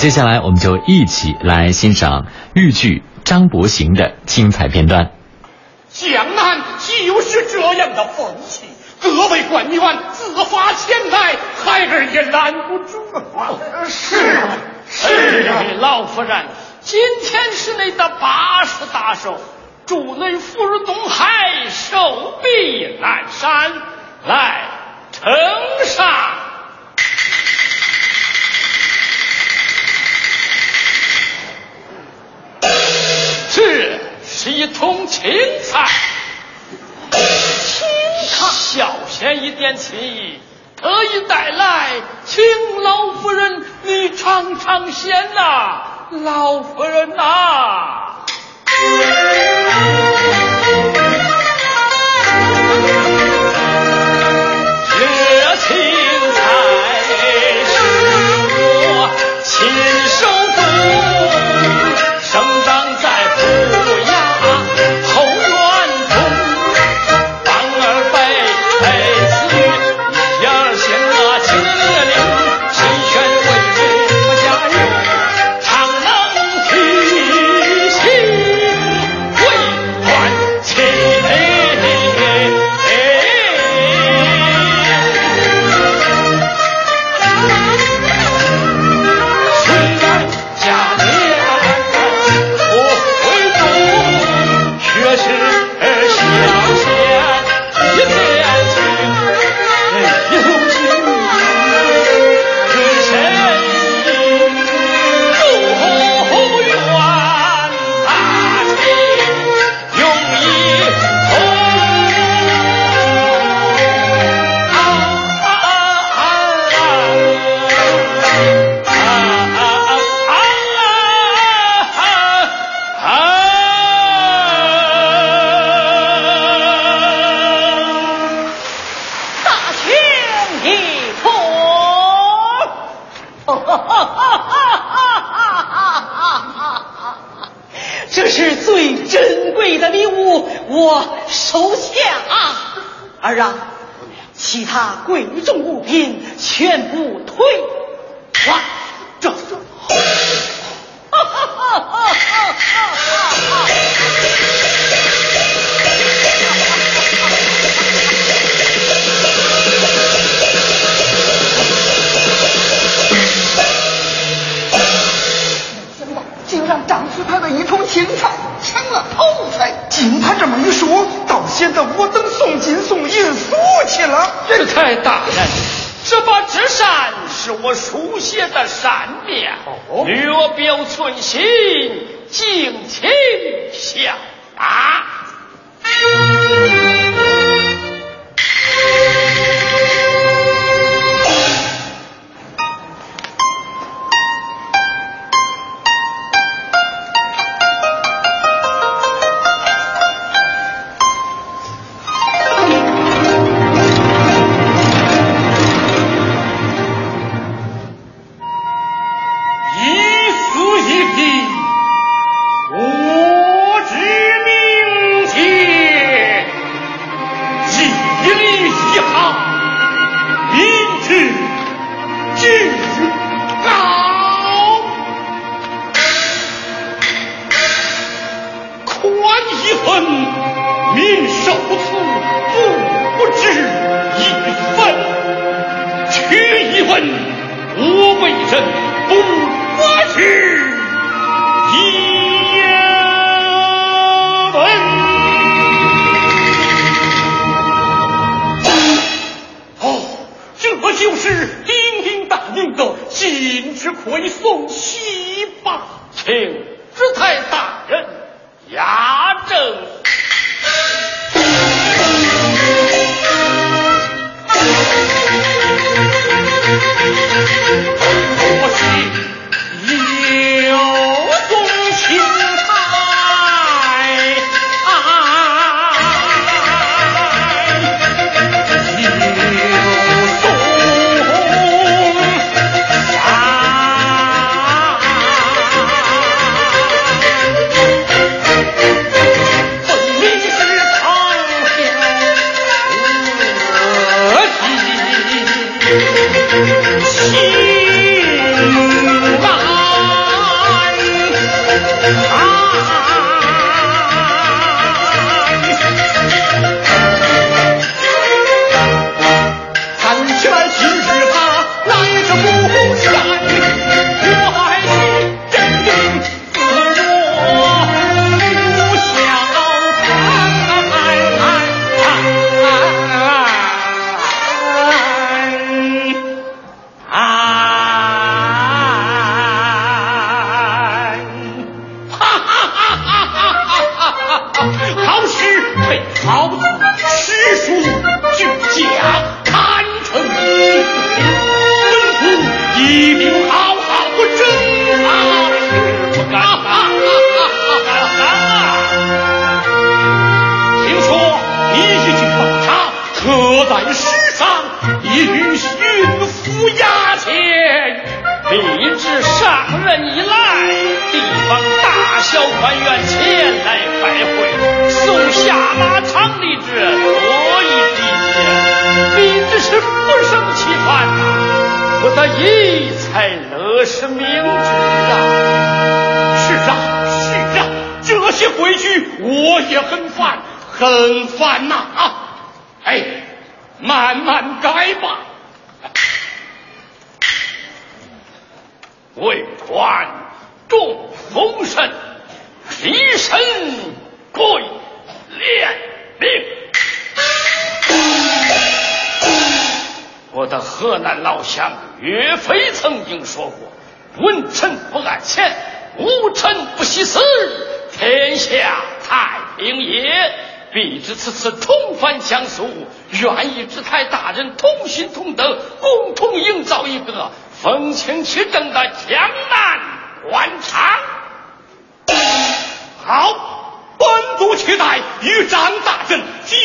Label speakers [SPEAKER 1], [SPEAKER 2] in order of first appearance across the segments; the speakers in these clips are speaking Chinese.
[SPEAKER 1] 接下来我们就一起来欣赏豫剧张伯行的精彩片段。
[SPEAKER 2] 江南就是这样的风气，各位官员自发前来，孩儿也拦不住啊！是啊，
[SPEAKER 3] 是啊，老夫人，今天是你的八十大寿，祝你福如东海，寿比南山，来呈上。这是一桶青菜，青菜，小献一点情意，特意带来，请老夫人你尝尝鲜呐，老夫人呐。这青菜是我亲手心。
[SPEAKER 2] 是
[SPEAKER 3] 一
[SPEAKER 2] 衙哦，这就是丁丁大名的金之奎送。
[SPEAKER 3] 我的河南老乡岳飞曾经说过：“文臣不爱钱，武臣不惜死，天下太平也。”必知此次重返江苏，愿意之台大人同心同德，共同营造一个风清气正的江南官场。
[SPEAKER 2] 好，本族期待与张大人精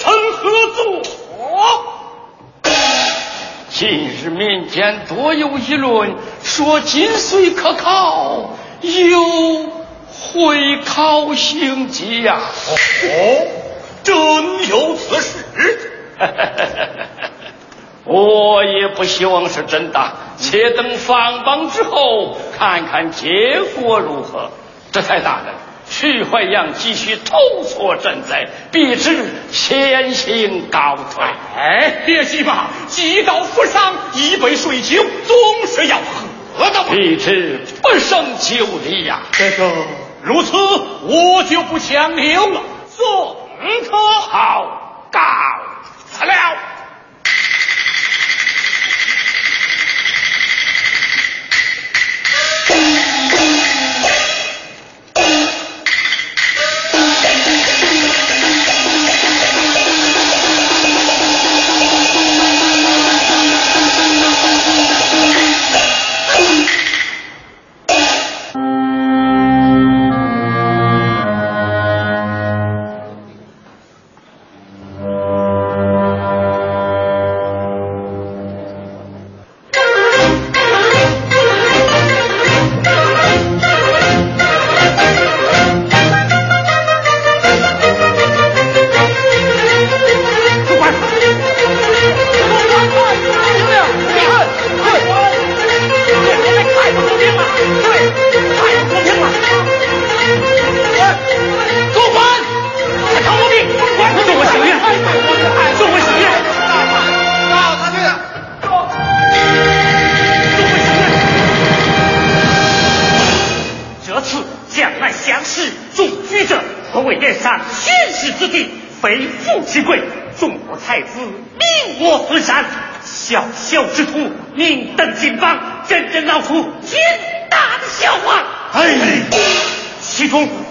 [SPEAKER 2] 诚合作。
[SPEAKER 3] 近日民间多有议论，说金穗可考，有。会考行迹呀！哦，
[SPEAKER 2] 真有此事？
[SPEAKER 3] 我也不希望是真的，且等放榜之后看看结果如何。这才大人，徐怀阳急需筹措赈灾，必知先行告退。
[SPEAKER 2] 哎，别急嘛，祭到负伤一杯水酒，总是要喝的
[SPEAKER 3] 嘛。必知不胜酒力呀。
[SPEAKER 2] 这个。如此，我就不强留了。宋可
[SPEAKER 3] 好？告辞了。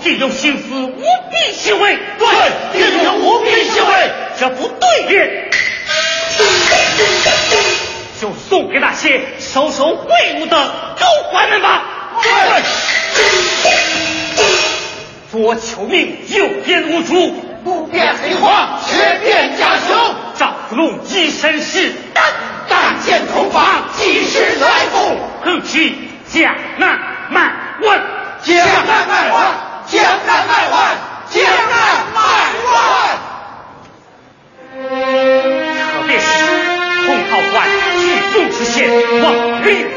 [SPEAKER 4] 这种心思无比欣慰。对这种无比欣慰。这不对。的就送给那些收受贿赂的高官们吧。对。左求命右边无主不变
[SPEAKER 3] 黑化却变假熊
[SPEAKER 4] 赵子龙一身是胆
[SPEAKER 3] 大剑头发即使来不
[SPEAKER 4] 哼起江南卖问。千
[SPEAKER 3] 万卖完，千万卖完，千万卖完。
[SPEAKER 4] 可便是空告万举众之嫌，万令。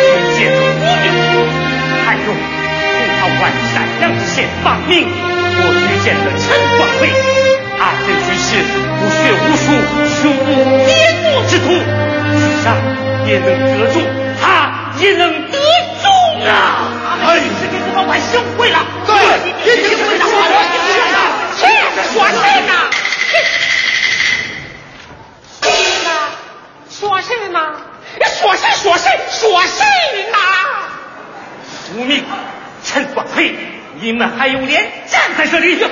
[SPEAKER 4] 却见我有，还有，空告万闪亮之嫌，万命。我遇见了陈光辉，他这居士不学无术，胸无边目之徒。此战也能得中，他也能得中啊。我羞愧了，对，你羞愧了，羞愧了，说谁呢？
[SPEAKER 5] 说谁呢？说谁呢？说谁说谁说谁呢？
[SPEAKER 4] 无名陈万魁，你们还有脸站在这里？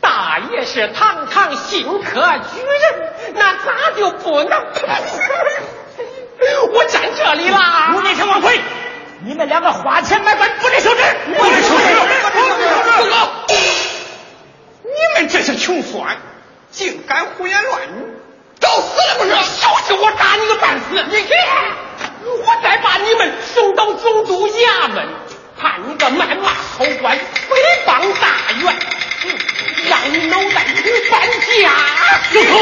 [SPEAKER 5] 大爷是堂堂新科举人，那咋就不能？我站这里啦！无名
[SPEAKER 4] 陈万魁。你们两个花钱买官，
[SPEAKER 5] 不准休职！
[SPEAKER 4] 不准休职！不
[SPEAKER 5] 准休
[SPEAKER 6] 职！你们这些穷酸，竟敢胡言乱语，找死了不是？小心我打你个半死！
[SPEAKER 5] 你给，我再把你们送到总督衙门，判你个谩骂好官，诽谤大员，让你脑袋一搬家！
[SPEAKER 4] 住口！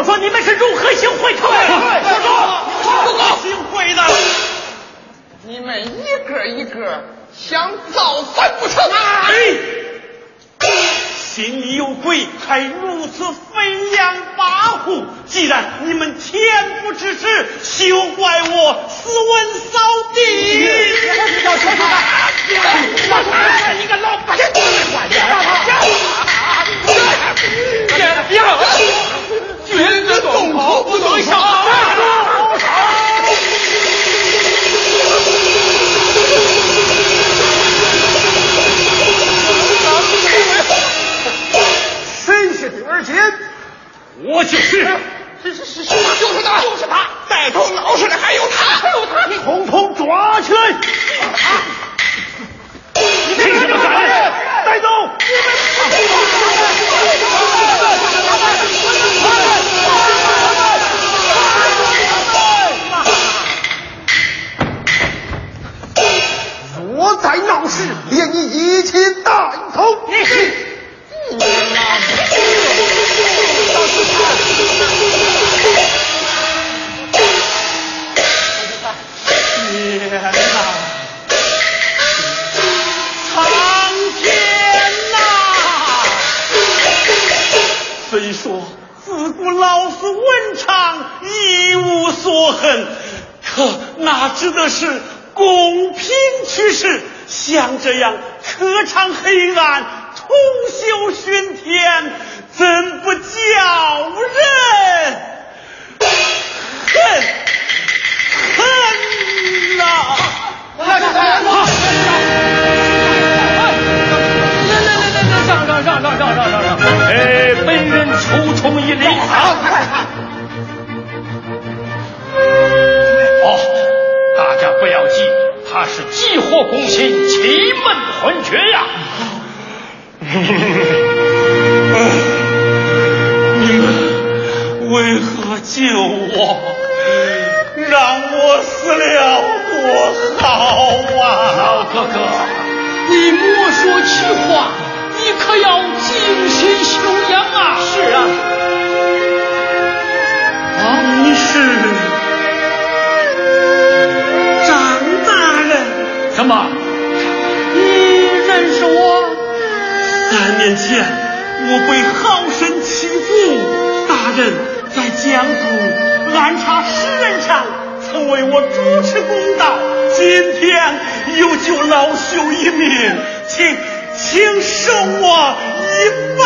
[SPEAKER 4] 我说你们是如何行贿的
[SPEAKER 2] 你们一
[SPEAKER 6] 个一个想造反不成哎
[SPEAKER 2] 心里有鬼还如此飞扬跋扈既然你们恬不知耻休怪我斯文扫地
[SPEAKER 4] 别
[SPEAKER 7] 人
[SPEAKER 4] 的动作不能少
[SPEAKER 7] 谁是第二奸
[SPEAKER 4] 我就是。是是是就是他就是
[SPEAKER 6] 他带头闹事的还有他还有他通通
[SPEAKER 2] 抓起来
[SPEAKER 4] 你凭什敢带走们
[SPEAKER 7] 再闹事，连你一起带走。
[SPEAKER 4] 那么？你
[SPEAKER 2] 认识我？三年前我被好生欺负大人在江湖安插十人场曾为我主持公道今天又救老朽一命请请受我一拜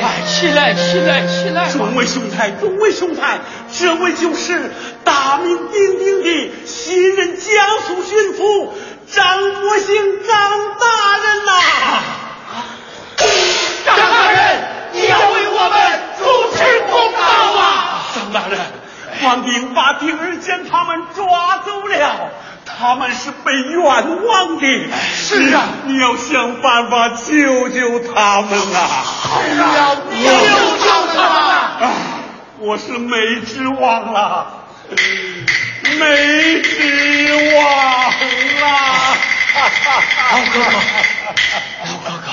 [SPEAKER 2] 快
[SPEAKER 3] 起来，起来，起来！众
[SPEAKER 2] 位兄台，众位兄台，这位就是大名鼎鼎的新任江苏巡抚张国兴张大人呐！
[SPEAKER 3] 张大人，你要为我们主持公道啊！
[SPEAKER 2] 张大人，官兵把丁儿坚他们抓走了。他们是被冤枉的，是啊，你要想办法救救他们啊！是啊，救救他们
[SPEAKER 3] 啊！
[SPEAKER 2] 我是没指望了，没指望了。老
[SPEAKER 3] 哥哥，老哥哥。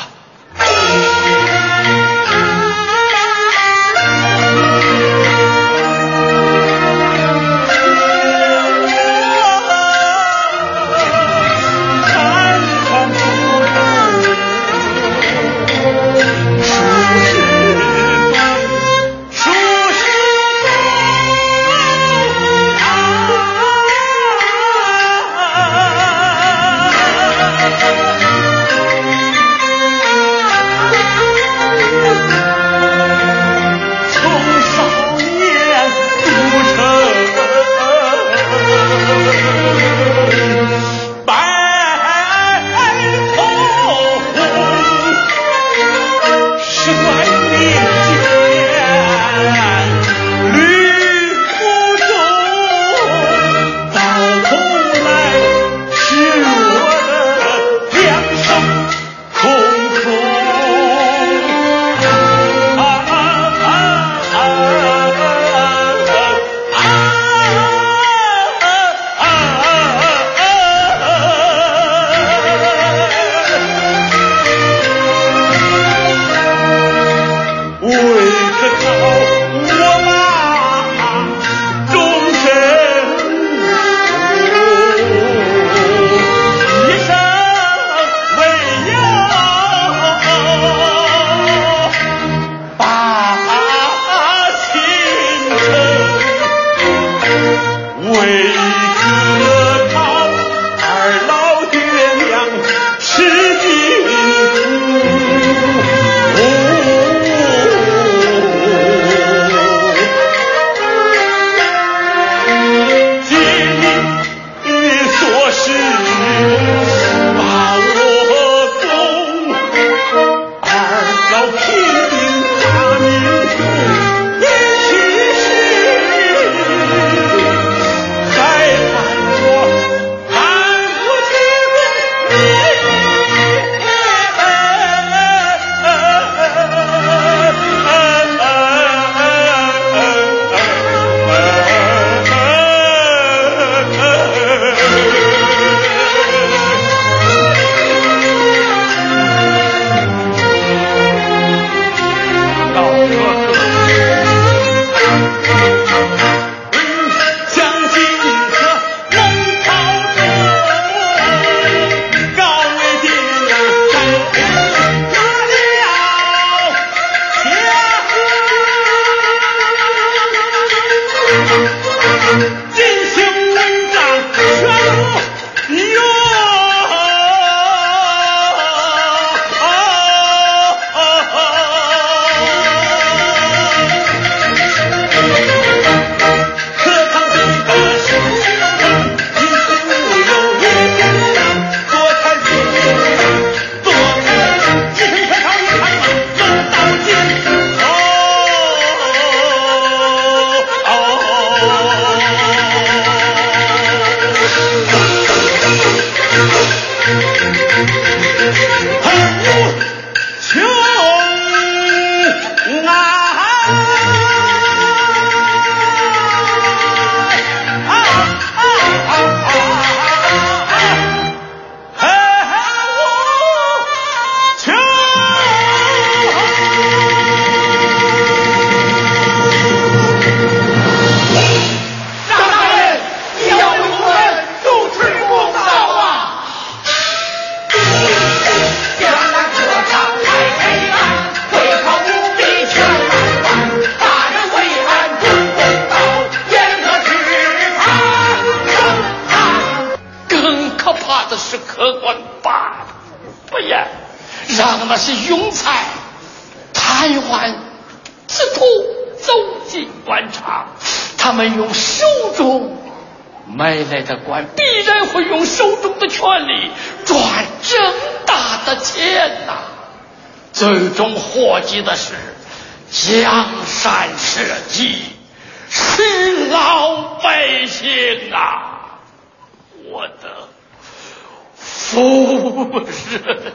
[SPEAKER 2] praise.
[SPEAKER 3] 让那些庸才瘫痪之徒走进官场，他们用手中买来的官，必然会用手中的权力赚正大的钱呐。最终祸及的是江山社稷，是老百姓啊！我的夫人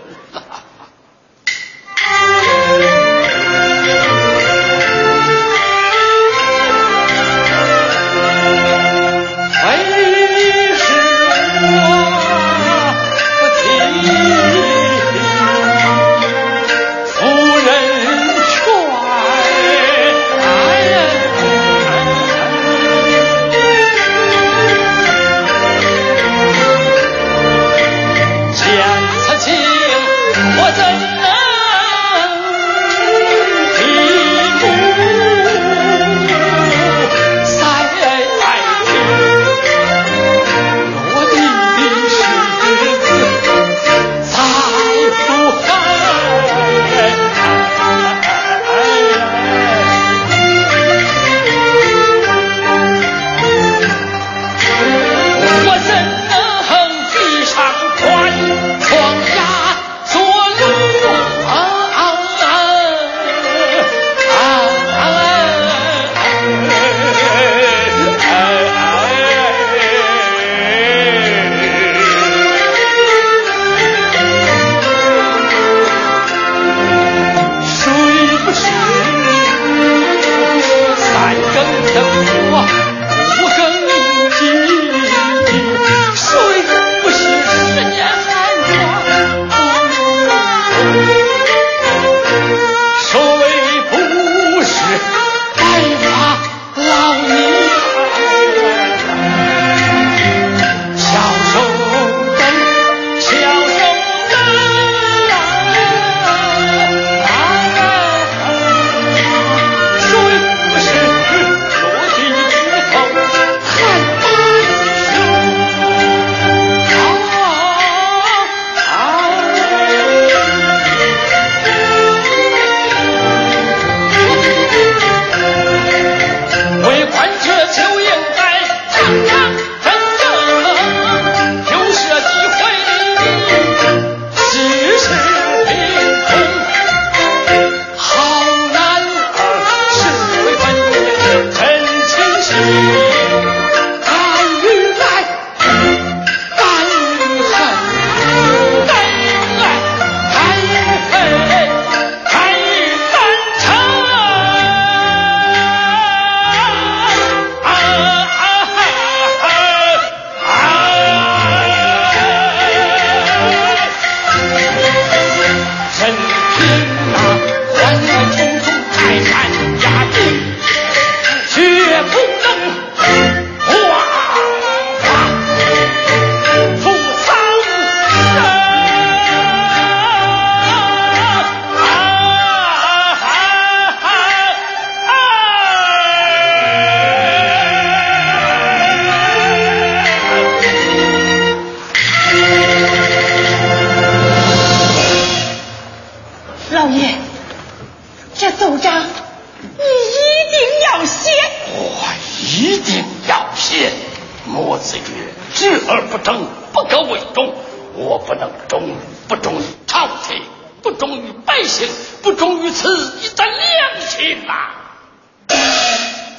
[SPEAKER 3] 不忠于百姓，不忠于自己的良心呐。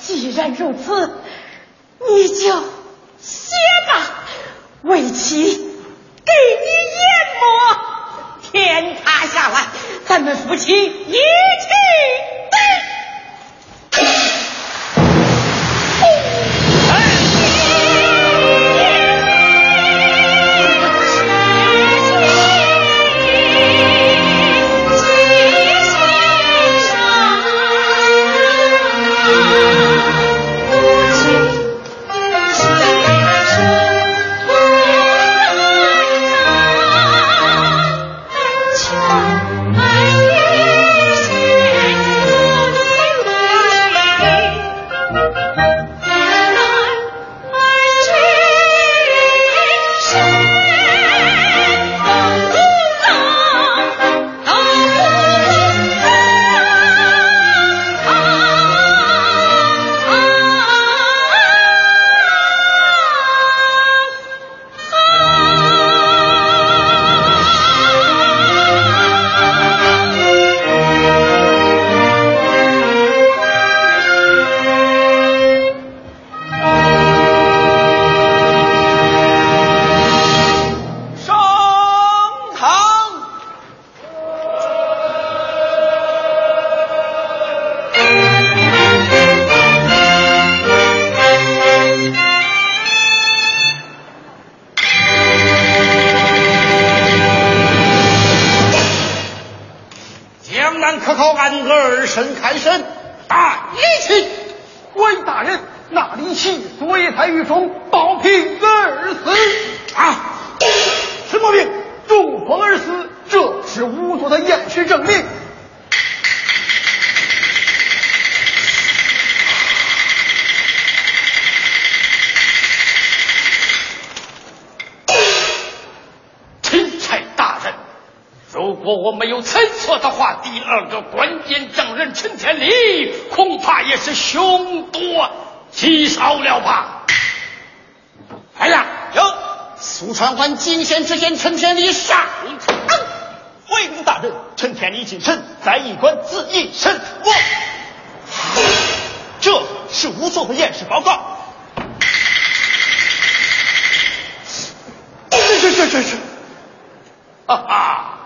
[SPEAKER 5] 既然如此，你就歇吧，为其给你眼膜，天
[SPEAKER 8] 塌下来，咱们夫妻一起。
[SPEAKER 6] 苏川关进贤知县陈天礼上场。回禀大人，陈天礼进审，在驿馆自缢身亡。这是仵作的验尸报告。这这这这是。
[SPEAKER 3] 哈哈！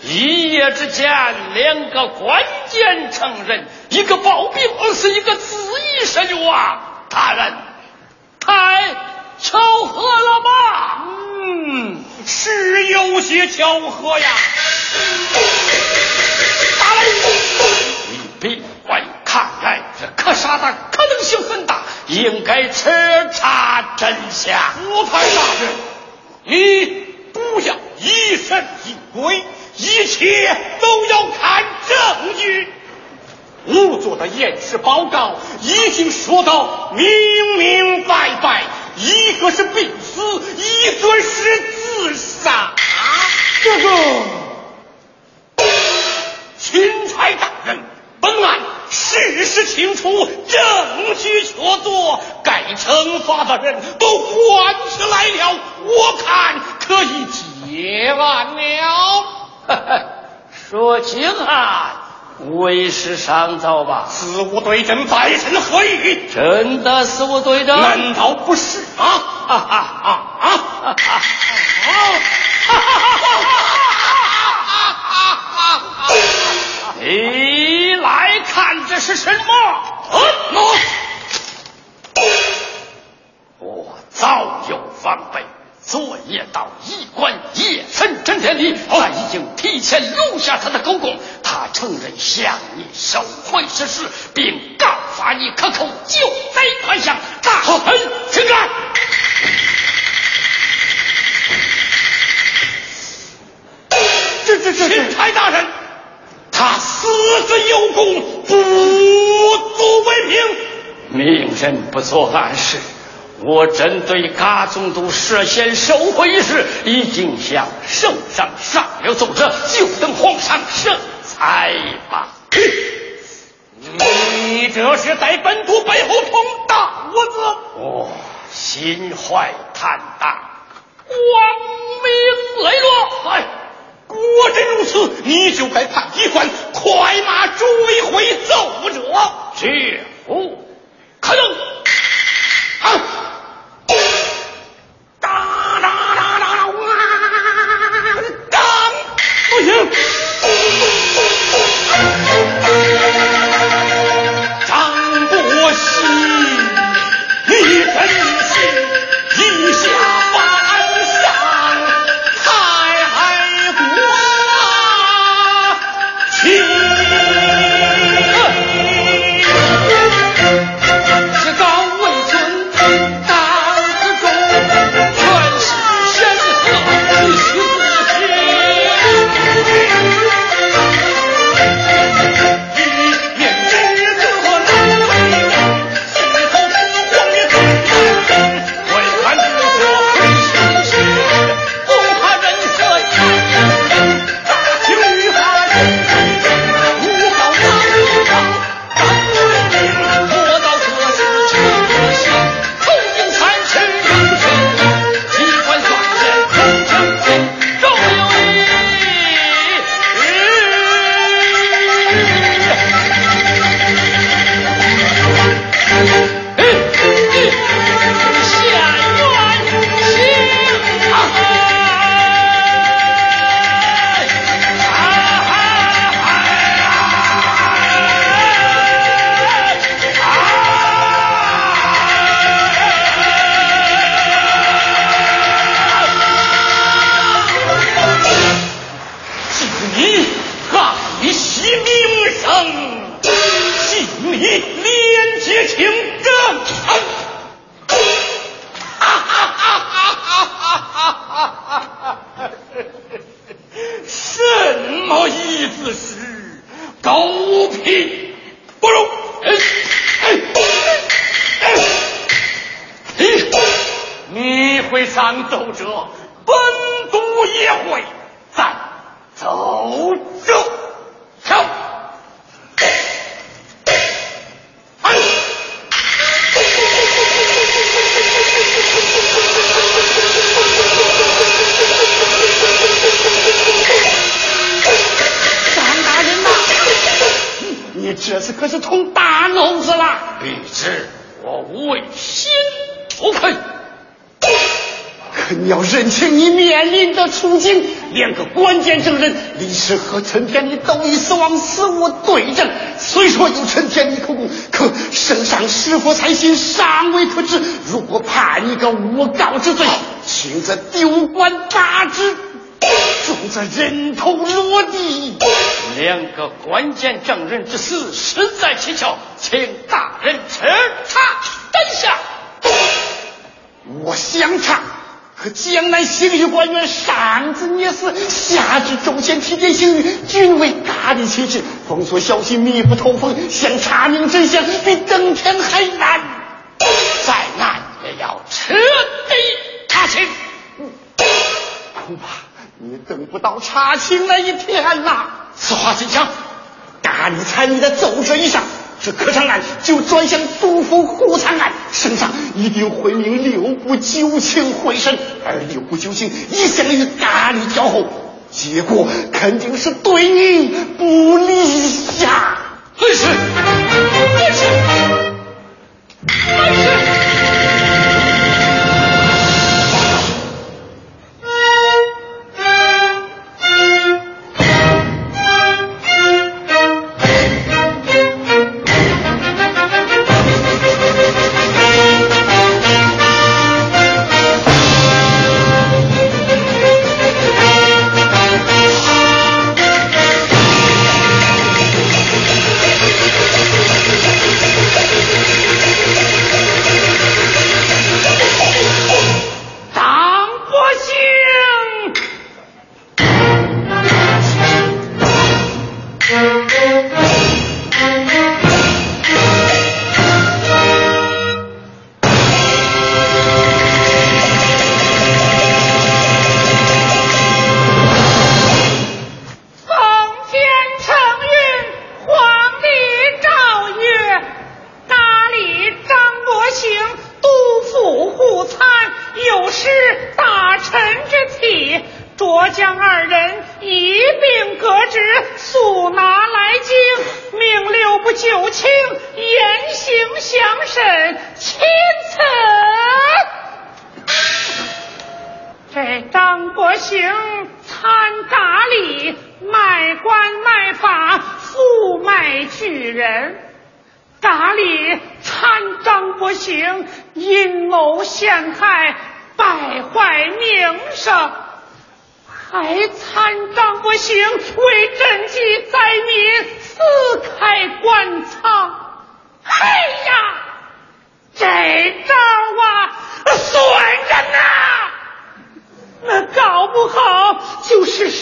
[SPEAKER 3] 一夜之间，两个关键成人，一个暴病而死，一个自缢身亡。大人，太巧合了吧？
[SPEAKER 2] 嗯，是有些巧合呀。大人，
[SPEAKER 3] 比外看来，这可杀的可能性很大，应该彻查真相。
[SPEAKER 2] 我派大人，你不要疑神疑鬼，一切都要看证据。仵作的验尸报告已经说到明明白白，一个是病死，一个是自杀。这个，钦差大人，本案事实清楚，证据确凿，该惩罚的人都关起来了，我看可以结案了。
[SPEAKER 3] 说清案，为时尚早吧？
[SPEAKER 2] 死无对证百臣何意？
[SPEAKER 3] 真的死无对证？难
[SPEAKER 2] 道不是吗？
[SPEAKER 3] 啊啊啊啊！你来看这是什么？向你受贿之事，并告发你克扣救灾款项。大臣，请看。这这这，钦差大人，他死之有功，不足为凭。明人不做暗事。我针对嘎总督涉嫌受贿一事，已经向圣上上了奏折，就等皇上圣裁吧。
[SPEAKER 2] 你这是在本土背后捅大窝子！
[SPEAKER 3] 哦，心怀坦荡，
[SPEAKER 2] 光明磊
[SPEAKER 3] 落。哎，
[SPEAKER 2] 果真如此，你就该判一官，快马追回奏折。
[SPEAKER 3] 绝无可能。
[SPEAKER 6] 面临的处境，两个关键证人李氏和陈天礼都已死亡，死无对证。虽说有陈天礼口供，可圣上是否采信尚未可知。如果判一个诬告之罪，轻则丢官罢职。重则人头落地，
[SPEAKER 3] 两个关键证人之死实在蹊跷，请大人彻查真相。
[SPEAKER 6] 我想查，可江南刑狱官员上至聂死，下至州县提点刑狱，均为大力其职，封锁消息密不透风，想查明真相比登天还难。再
[SPEAKER 3] 难也要彻底查清。
[SPEAKER 6] 恐怕。你等不到查清那一天呐！
[SPEAKER 3] 此话怎讲？
[SPEAKER 6] 大理参与的奏折一上，这科场案就转向督府胡长案，圣上一定会命六部九卿会审，而六部九卿一向与大理交好，结果肯定是对你不利呀！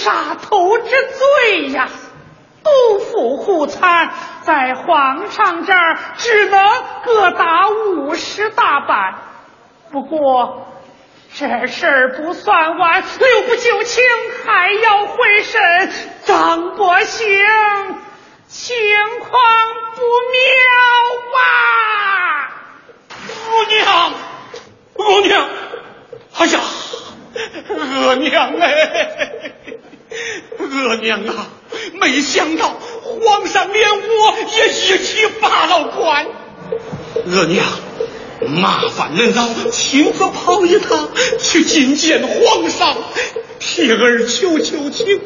[SPEAKER 5] 大头之罪呀杜甫互参在皇上这儿只能各打五十大板。不过这事儿不算完六不九卿还要会审张伯行情况不妙啊
[SPEAKER 2] 姑娘姑娘哎呀额娘哎。额娘啊，没想到皇上连我也一起罢了官，额娘。麻烦您老亲自跑一趟去觐见皇上，替儿求求情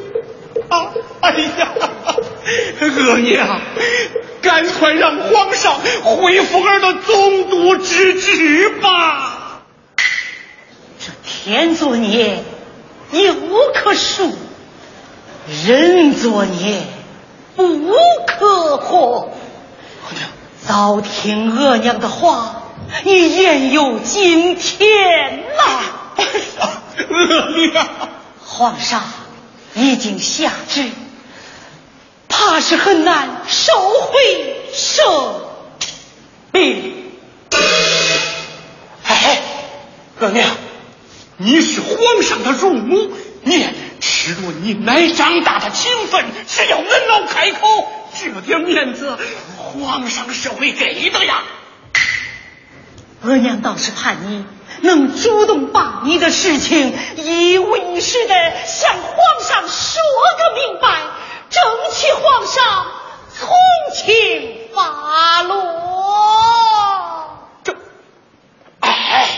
[SPEAKER 2] 啊！哎呀，额娘，赶快让皇上恢复儿的总督之职吧！这
[SPEAKER 9] 天作孽，
[SPEAKER 8] 有可
[SPEAKER 9] 恕；人作
[SPEAKER 8] 孽，
[SPEAKER 9] 不可活。
[SPEAKER 3] 娘，
[SPEAKER 8] 早
[SPEAKER 9] 听额
[SPEAKER 8] 娘
[SPEAKER 9] 的话，你焉有今天
[SPEAKER 8] 呐？
[SPEAKER 2] 额娘，
[SPEAKER 8] 皇
[SPEAKER 9] 上已经下旨，怕是很
[SPEAKER 8] 难收回
[SPEAKER 9] 圣命。
[SPEAKER 2] 哎，额娘，你是皇上的乳母，你吃了你奶长大的情分，只要恩老开口，这点面子，皇上是会给的呀。
[SPEAKER 8] 额娘倒是
[SPEAKER 9] 盼
[SPEAKER 8] 你能主动
[SPEAKER 9] 把你
[SPEAKER 8] 的
[SPEAKER 9] 事
[SPEAKER 8] 情
[SPEAKER 9] 一五一十的
[SPEAKER 8] 向皇上说个明白，争取
[SPEAKER 9] 皇上
[SPEAKER 8] 从
[SPEAKER 9] 轻
[SPEAKER 8] 发落。这，
[SPEAKER 2] 哎，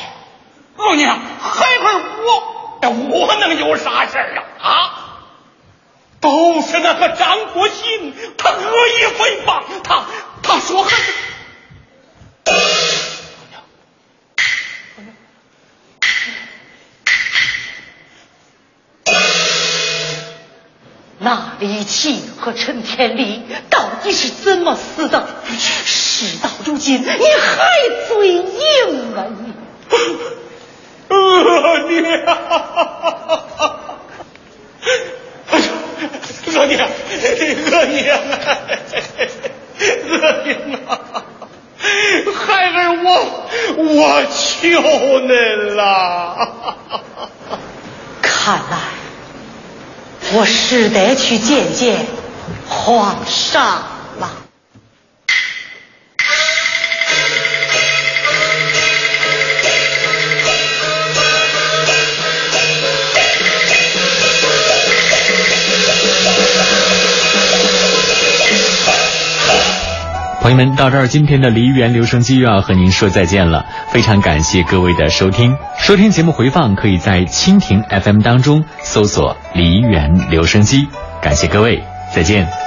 [SPEAKER 2] 额娘，孩儿我，我能有啥事儿啊？啊？都是那个张国兴，他恶意诽谤，他他说孩子。
[SPEAKER 9] 那李琦和陈天利到底是怎么死
[SPEAKER 8] 的？事到如今，你
[SPEAKER 9] 还
[SPEAKER 8] 嘴
[SPEAKER 9] 硬啊
[SPEAKER 8] 你！
[SPEAKER 2] 额娘，哎呦，额娘，额娘，额娘啊！孩儿我我求恁了。
[SPEAKER 9] 看来我是得去见见皇上
[SPEAKER 1] 朋友们，到这儿，今天的梨园留声机又要和您说再见了。非常感谢各位的收听，收听节目回放可以在蜻蜓 FM 当中搜索“梨园留声机”。感谢各位，再见。